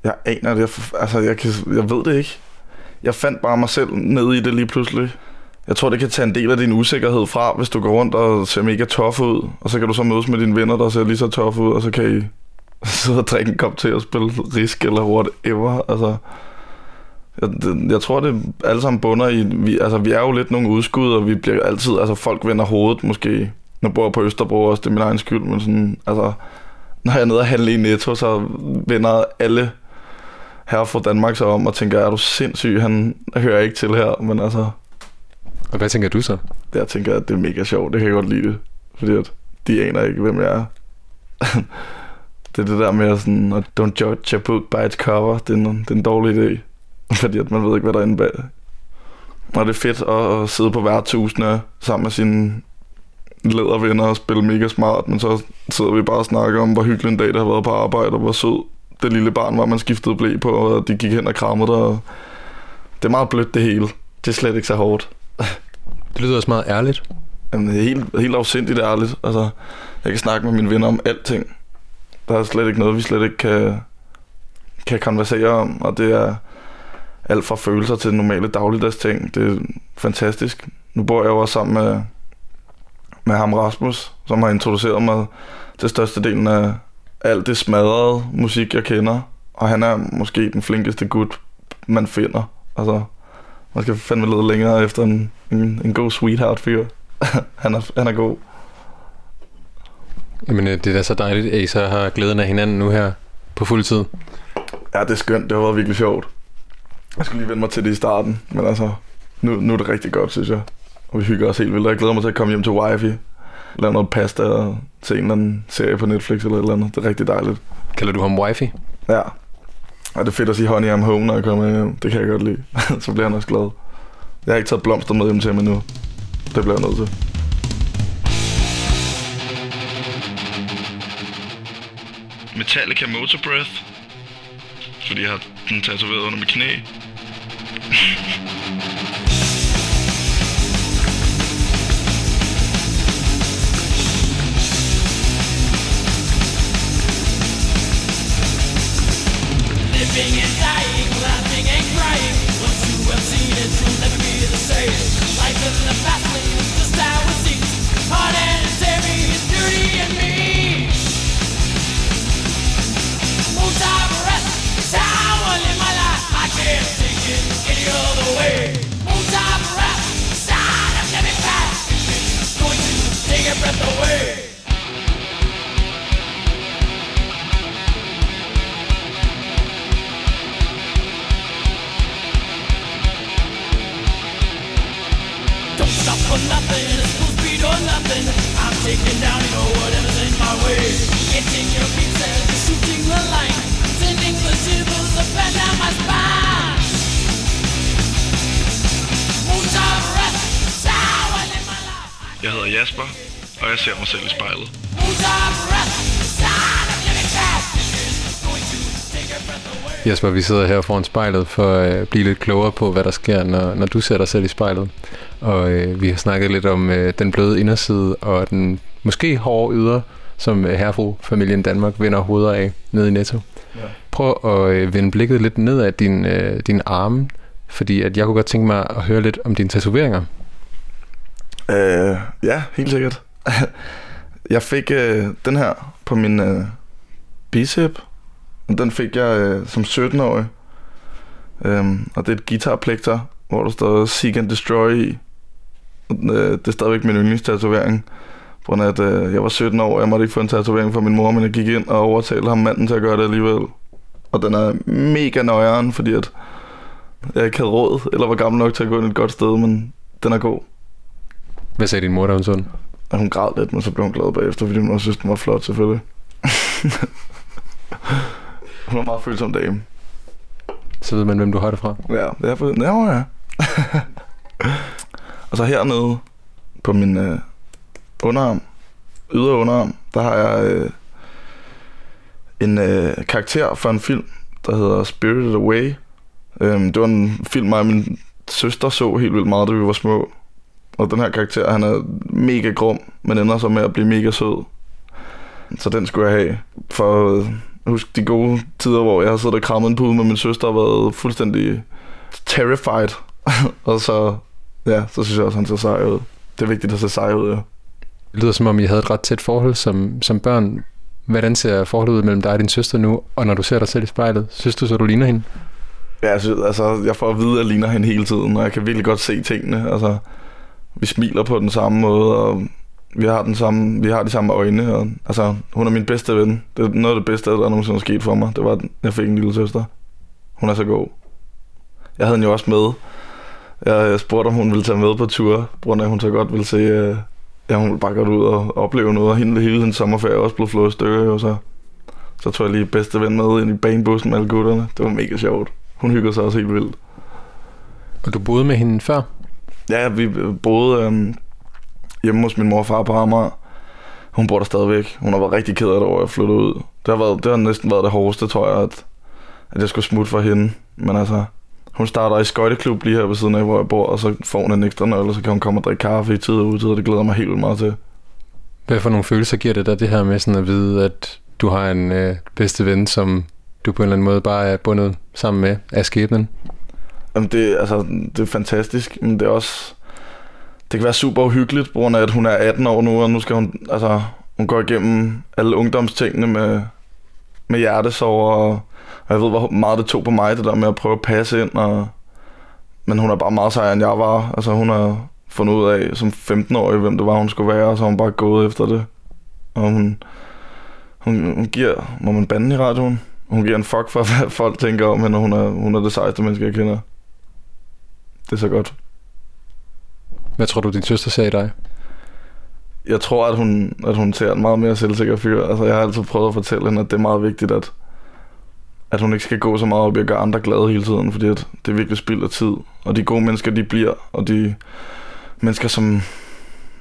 Jeg aner det. Altså, jeg, kan, jeg ved det ikke. Jeg fandt bare mig selv ned i det lige pludselig. Jeg tror, det kan tage en del af din usikkerhed fra, hvis du går rundt og ser mega tof ud, og så kan du så mødes med dine venner, der ser lige så tof ud, og så kan I sidde og drikke en kop til og spille risk eller whatever. Altså, jeg, det, jeg tror, det alle sammen bunder i... Vi, altså, vi er jo lidt nogle udskud, og vi bliver altid... Altså, folk vender hovedet måske. Nu bor jeg på Østerbro også, det er min egen skyld, men sådan... Altså, når jeg er nede og handle i Netto, så vender alle her fra Danmark sig om og tænker, er du sindssyg? Han hører ikke til her, men altså... Og hvad tænker du så? Der tænker jeg, at det er mega sjovt. Det kan jeg godt lide det. Fordi at de aner ikke, hvem jeg er. det er det der med sådan, at don't judge a book by its cover. Det er en, det er en dårlig idé. Fordi at man ved ikke, hvad der er inde bag. Og det er fedt at, at sidde på værtshusene sammen med sine ledervenner og spille mega smart, men så sidder vi bare og snakker om, hvor hyggelig en dag det har været på arbejde, og hvor sød det lille barn var, man skiftede blæ på, og de gik hen og krammede dig. Og det er meget blødt det hele. Det er slet ikke så hårdt. Det lyder også meget ærligt. Jamen, helt, helt afsindigt ærligt. Altså, jeg kan snakke med mine venner om alting. Der er slet ikke noget, vi slet ikke kan, kan konversere om, og det er alt fra følelser til normale dagligdags ting. Det er fantastisk. Nu bor jeg jo også sammen med, med ham Rasmus, som har introduceret mig til størstedelen af alt det smadrede musik, jeg kender. Og han er måske den flinkeste gut, man finder. Altså, man skal fandme lede længere efter en, en, en god sweetheart-fyr. han, er, han er god. Jamen, øh, det er da så dejligt, at I så har glæden af hinanden nu her på fuld tid. Ja, det er skønt. Det har været virkelig sjovt. Jeg skulle lige vende mig til det i starten, men altså, nu, nu er det rigtig godt, synes jeg. Og vi hygger os helt vildt. Jeg glæder mig til at komme hjem til wifi. Lave noget pasta og se en eller anden serie på Netflix eller et eller andet. Det er rigtig dejligt. Kalder du ham wifi? Ja. Og det er fedt at sige honey I'm home, når jeg kommer hjem. Det kan jeg godt lide. Så bliver han også glad. Jeg har ikke taget blomster med hjem til ham endnu. Det bliver jeg nødt til. Metallica Motor Breath. Fordi jeg har den tatoveret under mit knæ. Living Jesper, vi sidder her foran spejlet for at blive lidt klogere på, hvad der sker, når, når du ser dig selv i spejlet. Og øh, vi har snakket lidt om øh, den bløde inderside og den måske hårde yder, som øh, herfru-familien Danmark vender hoveder af nede i Netto. Ja. Prøv at øh, vende blikket lidt ned af din, øh, din arme, fordi at jeg kunne godt tænke mig at høre lidt om dine tatoveringer. Øh, ja, helt sikkert. jeg fik øh, den her på min øh, bicep. Den fik jeg øh, som 17-årig. Øhm, og det er et guitarplekter, hvor der står Seek and Destroy i. Og, øh, det er stadigvæk min yndlingstatovering. På grund af, at øh, jeg var 17 år, og jeg måtte ikke få en tatovering fra min mor, men jeg gik ind og overtalte ham manden til at gøre det alligevel. Og den er mega nøjeren, fordi at jeg ikke havde råd, eller var gammel nok til at gå ind et godt sted, men den er god. Hvad sagde din mor, da hun så den? Og hun græd lidt, men så blev hun glad bagefter, fordi hun også synes, den var flot selvfølgelig. hun var meget følsom dame. Så ved man, hvem du har det fra. Ja, det er for... Ja, ja. og så hernede på min øh, underarm, ydre underarm, der har jeg øh, en øh, karakter fra en film, der hedder Spirited Away. Øhm, det var en film, mig og min søster så helt vildt meget, da vi var små. Og den her karakter, han er mega grum, men ender så med at blive mega sød. Så den skulle jeg have. For at huske de gode tider, hvor jeg har siddet og krammet en pude med min søster og været fuldstændig terrified. og så, ja, så synes jeg også, han ser sej ud. Det er vigtigt at se sej ud, ja. Det lyder som om, I havde et ret tæt forhold som, som børn. Hvordan ser forholdet ud mellem dig og din søster nu, og når du ser dig selv i spejlet? Synes du så, du ligner hende? Ja, jeg, synes, altså, jeg får at vide, at jeg ligner hende hele tiden, og jeg kan virkelig godt se tingene. Altså, vi smiler på den samme måde, og vi har, den samme, vi har de samme øjne. Og, altså, hun er min bedste ven. Det er noget af det bedste, der nogensinde er sket for mig. Det var, at jeg fik en lille søster. Hun er så god. Jeg havde hende jo også med. Jeg, jeg spurgte, om hun ville tage med på tur, på grund af, at hun så godt ville se... Øh, ja, hun ville bare godt ud og opleve noget. Og hende, hele hendes sommerferie er også blevet flået i stykker, og så, så tog jeg lige bedste ven med ind i banebussen med alle gutterne. Det var mega sjovt. Hun hyggede sig også helt vildt. Og du boede med hende før? Ja, vi boede øhm, hjemme hos min mor og far på Amager. Hun bor der stadigvæk. Hun har været rigtig ked af det over, at jeg flyttede ud. Det har, været, det har næsten været det hårdeste, tror jeg, at, at jeg skulle smutte for hende. Men altså, hun starter i skøjteklub lige her ved siden af, hvor jeg bor, og så får hun en ekstra nøgle, og så kan hun komme og drikke kaffe i tid og udtid, og det glæder mig helt vildt meget til. Hvad for nogle følelser giver det dig, det her med sådan at vide, at du har en øh, bedste ven, som du på en eller anden måde bare er bundet sammen med af skæbnen? Jamen det, altså, det er fantastisk, men det er også... Det kan være super uhyggeligt, på grund af, at hun er 18 år nu, og nu skal hun... Altså, hun går igennem alle ungdomstingene med, med hjertesorg, og, og jeg ved, hvor meget det tog på mig, det der med at prøve at passe ind, og, men hun er bare meget sejere, end jeg var. Altså, hun har fundet ud af, som 15-årig, hvem det var, hun skulle være, og så har hun bare gået efter det. Og hun, hun, hun giver... Må man bande i radioen? Hun giver en fuck for, hvad folk tænker om hende, og hun er, hun er det sejeste menneske, jeg kender. Det er så godt. Hvad tror du, din søster ser i dig? Jeg tror, at hun, at hun ser en meget mere selvsikker fyr. Altså, jeg har altid prøvet at fortælle hende, at det er meget vigtigt, at, at hun ikke skal gå så meget op i at gøre andre glade hele tiden, fordi at det er virkelig spild af tid. Og de gode mennesker, de bliver, og de mennesker, som...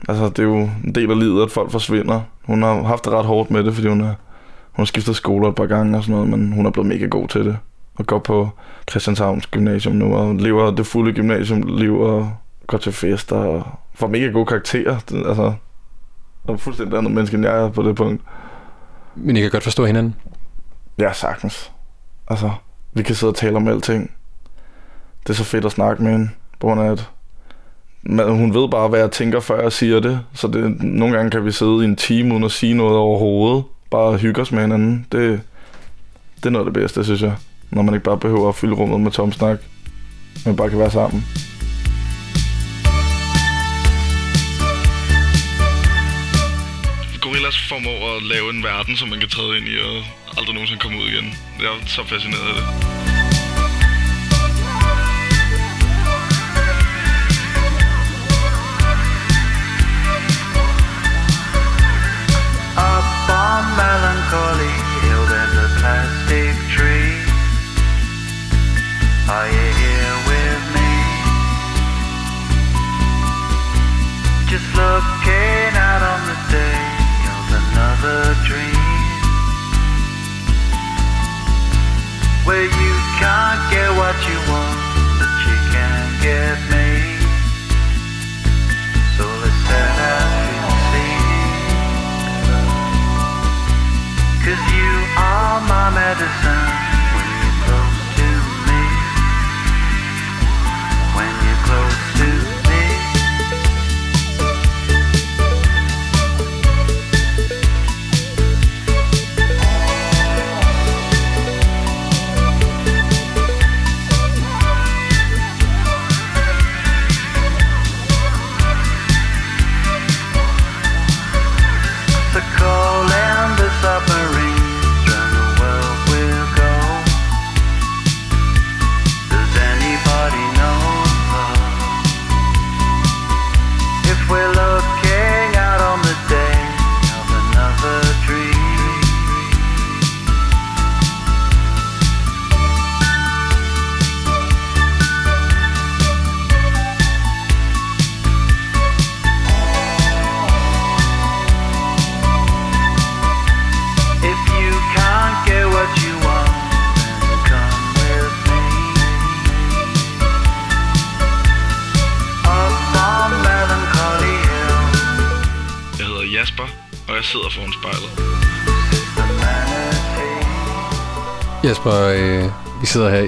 Altså, det er jo en del af livet, at folk forsvinder. Hun har haft det ret hårdt med det, fordi hun, har, hun har skiftet skoler et par gange og sådan noget, men hun er blevet mega god til det. Og går på Christianshavns Gymnasium nu, og lever det fulde gymnasiumliv, og går til fester, og får mega gode karakterer. Det, altså, og fuldstændig andet menneske, end jeg er på det punkt. Men I kan godt forstå hinanden? Ja, sagtens. Altså, vi kan sidde og tale om alting. Det er så fedt at snakke med hende, på grund af, at men hun ved bare, hvad jeg tænker, før jeg siger det. Så det, nogle gange kan vi sidde i en time uden at sige noget overhovedet. Bare hygge os med hinanden. Det, det er noget af det bedste, synes jeg. Når man ikke bare behøver at fylde rummet med tom snak. Men bare kan være sammen. Gorillas formår at lave en verden, som man kan træde ind i og aldrig nogensinde komme ud igen. Jeg er så fascineret af det. Melancholy Hill there's a plastic tree. Are you here with me? Just look at another dream. Where you can't get what you want, but you can get me. So let's out you are my medicine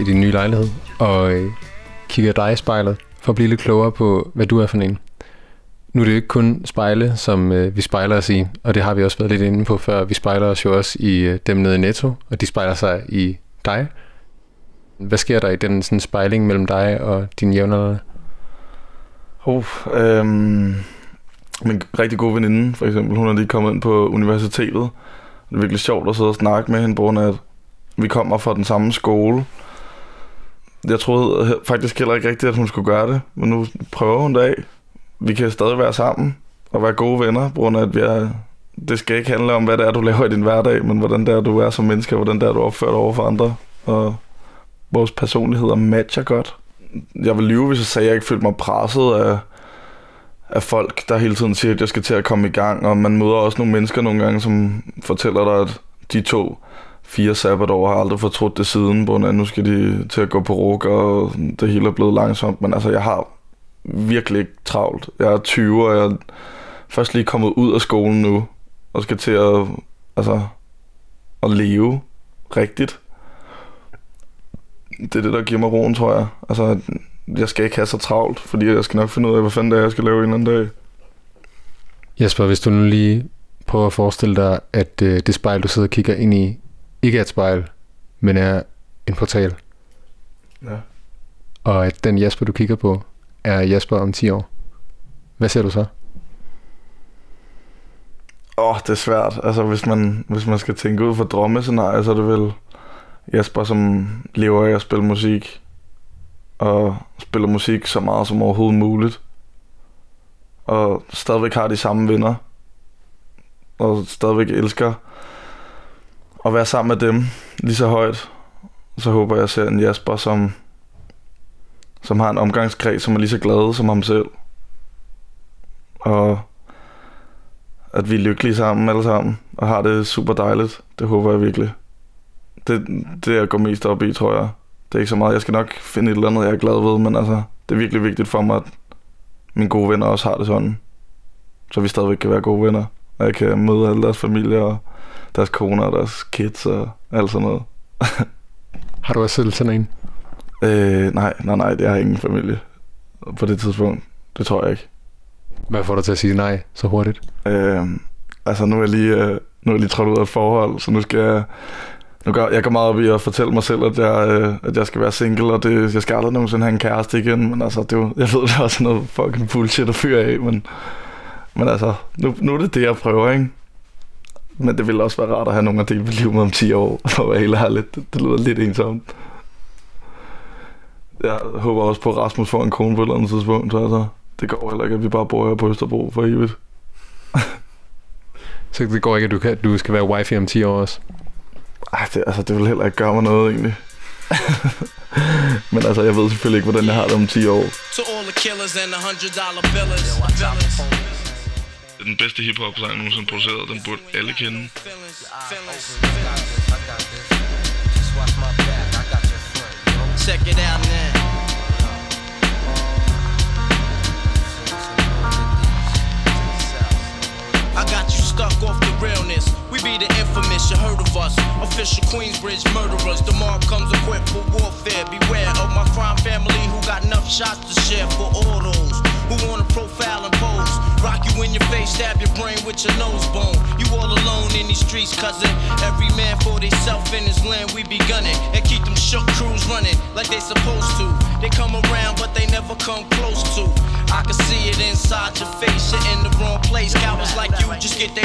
din nye lejlighed og øh, kigger dig i spejlet for at blive lidt klogere på, hvad du er for en. Nu er det jo ikke kun spejle, som øh, vi spejler os i, og det har vi også været lidt inde på før. Vi spejler os jo også i øh, dem nede i Netto, og de spejler sig i dig. Hvad sker der i den sådan, spejling mellem dig og din jævnaldrende? Uh, øhm, min rigtig gode veninde, for eksempel, hun er lige kommet ind på universitetet. Det er virkelig sjovt at sidde og snakke med hende, på grund af, at vi kommer fra den samme skole. Jeg troede faktisk heller ikke rigtigt, at hun skulle gøre det, men nu prøver hun det af. Vi kan stadig være sammen og være gode venner, på grund af, at vi er, det skal ikke handle om, hvad det er, du laver i din hverdag, men hvordan det er, du er som menneske, og hvordan det er, du opfører dig over for andre. Og vores personligheder matcher godt. Jeg vil lyve, hvis jeg sagde, at jeg ikke følte mig presset af, af folk, der hele tiden siger, at jeg skal til at komme i gang. Og man møder også nogle mennesker nogle gange, som fortæller dig, at de to fire sabbatår har aldrig fortrudt det siden, på nu skal de til at gå på ruk, og det hele er blevet langsomt. Men altså, jeg har virkelig ikke travlt. Jeg er 20, og jeg er først lige kommet ud af skolen nu, og skal til at, altså, at leve rigtigt. Det er det, der giver mig roen, tror jeg. Altså, jeg skal ikke have så travlt, fordi jeg skal nok finde ud af, hvad fanden det er, jeg skal lave en eller anden dag. Jesper, hvis du nu lige prøver at forestille dig, at øh, det spejl, du sidder og kigger ind i, ikke er et spejl, men er en portal, Ja. og at den Jesper, du kigger på, er Jesper om 10 år. Hvad ser du så? Åh, oh, det er svært. Altså, hvis man, hvis man skal tænke ud for drømmescenarier, så er det vel Jesper, som lever af at spille musik. Og spiller musik så meget som overhovedet muligt. Og stadigvæk har de samme venner. Og stadigvæk elsker at være sammen med dem lige så højt. Så håber jeg, at jeg ser en Jasper, som, som har en omgangskreds, som er lige så glad som ham selv. Og at vi er lykkelige sammen alle sammen, og har det super dejligt. Det håber jeg virkelig. Det, det jeg går mest op i, tror jeg. Det er ikke så meget, jeg skal nok finde et eller andet, jeg er glad ved, men altså, det er virkelig vigtigt for mig, at mine gode venner også har det sådan. Så vi stadigvæk kan være gode venner, og jeg kan møde alle deres familier, og deres koner, og deres kids, og alt sådan noget. Har du også selv sådan en? Øh, nej, nej, nej, det har ingen familie på det tidspunkt. Det tror jeg ikke. Hvad får dig til at sige nej så hurtigt? Øh, altså nu er jeg lige, øh, nu er jeg lige trådt ud af et forhold, så nu skal jeg... Nu går, jeg går meget op i at fortælle mig selv, at jeg, øh, at jeg skal være single, og det, jeg skal aldrig nogensinde have en kæreste igen. Men altså, det er jo, jeg ved, det er også noget fucking bullshit at fyre af, men, men altså, nu, nu er det det, jeg prøver, ikke? Men det ville også være rart at have nogen at dele mit liv med om 10 år, for at være helt ærligt. Det, det lyder lidt ensomt. Jeg håber også på, at Rasmus får en kone på et eller andet tidspunkt, så altså, det går heller ikke, at vi bare bor her på Østerbro for evigt. Så det går ikke, at du, kan, du skal være wifi om 10 år også. Ej, det, altså, det vil heller ikke gøre mig noget, egentlig. Men altså, jeg ved selvfølgelig ikke, hvordan jeg har det om 10 år. To all the killers and the hundred dollar billers. Den bedste hiphop-sang nogensinde produceret. Den burde alle kende. Check it out now. I got you stuck off the realness. We be the infamous, you heard of us. Official Queensbridge murderers. The mob comes equipped for warfare. Beware of my crime family who got enough shots to share for all those who wanna profile and pose. Rock you in your face, stab your brain with your nose bone. You all alone in these streets, cousin. Every man for theyself in his land, we be gunning. And keep them shook crews running like they supposed to. They come around, but they never come close to. I can see it inside your face, you're in the wrong place. Cowards like you just get their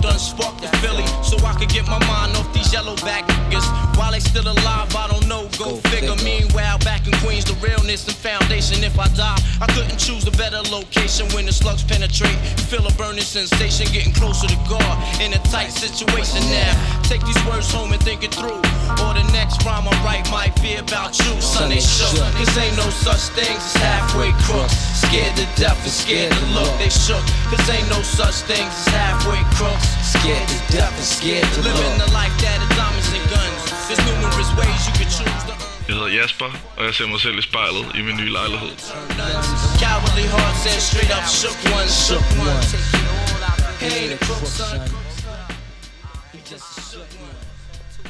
done sparked the Philly, so I could get my mind off these yellow back niggas. While they still alive, I don't know Go figure. Meanwhile, back in Queens, the realness and foundation. If I die, I couldn't choose a better location when the slugs penetrate. Feel a burning sensation, getting closer to God. In a tight situation now. Take these words home and think it through. Or the next rhyme I write might be about you. Son, they shook. Cause ain't no such things as halfway crooks. Scared to death and scared to look. They shook. Cause ain't no such things as halfway crooks. Scared to death and scared to. Living the life that is diamonds and guns. There's numerous ways you could choose to. Jeg hedder Jasper, og jeg ser mig selv i spejlet i min nye lejlighed.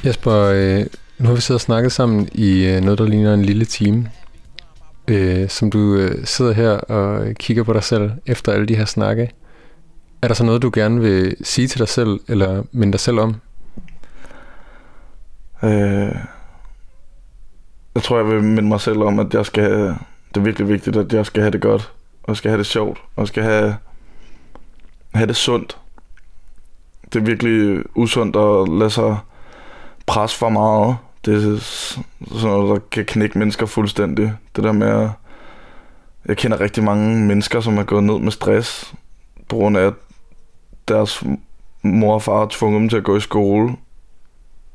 Jesper, øh, nu har vi siddet og snakket sammen i øh, noget, der ligner en lille time. Øh, som du øh, sidder her og kigger på dig selv efter alle de her snakke. Er der så noget, du gerne vil sige til dig selv, eller minde dig selv om? Øh, jeg tror, jeg vil minde mig selv om, at jeg skal, det er virkelig vigtigt, at jeg skal have det godt, og skal have det sjovt, og skal have, have det sundt. Det er virkelig usundt at lade sig presse for meget. Det er sådan noget, der kan knække mennesker fuldstændig. Det der med at... Jeg kender rigtig mange mennesker, som er gået ned med stress, på grund af, at deres mor og far har tvunget dem til at gå i skole,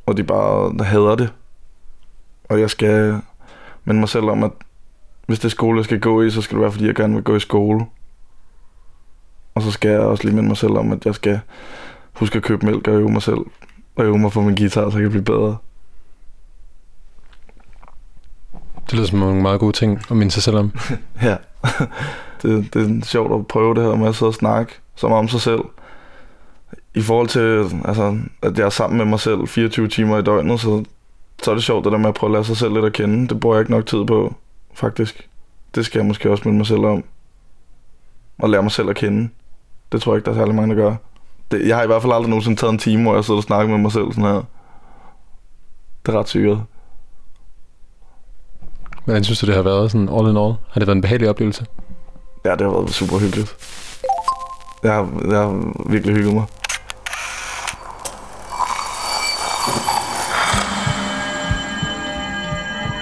og de bare hader det. Og jeg skal minde mig selv om, at hvis det er skole, jeg skal gå i, så skal det være, fordi jeg gerne vil gå i skole. Og så skal jeg også lige minde mig selv om, at jeg skal huske at købe mælk og øve mig selv. Og øve mig på min guitar, så jeg kan blive bedre. Det lyder som nogle meget gode ting at minde sig selv om. Ja, det, det er sjovt at prøve det her med at sidde og snakke så meget om sig selv. I forhold til, altså, at jeg er sammen med mig selv 24 timer i døgnet, så, så er det sjovt det der med at prøve at lære sig selv lidt at kende. Det bruger jeg ikke nok tid på, faktisk. Det skal jeg måske også minde mig selv om. Og lære mig selv at kende. Det tror jeg ikke, der er særlig mange, der gør. Det, jeg har i hvert fald aldrig nogensinde taget en time, hvor jeg sidder og snakker med mig selv sådan her. Det er ret syret. Hvordan synes du, det har været sådan all in all? Har det været en behagelig oplevelse? Ja, det har været super hyggeligt. Jeg har, jeg har virkelig hygget mig.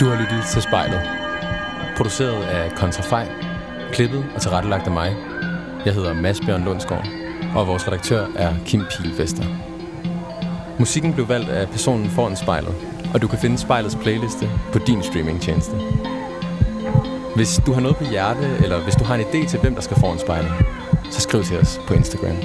Du har lyttet til Spejlet. Produceret af Kontrafej. Klippet og tilrettelagt af mig. Jeg hedder Mads Bjørn Lundsgaard. Og vores redaktør er Kim Pilvester. Musikken blev valgt af personen foran spejlet. Og du kan finde spejlets playliste på din streamingtjeneste. Hvis du har noget på hjerte, eller hvis du har en idé til, hvem der skal foran spejlet, så skriv til os på Instagram.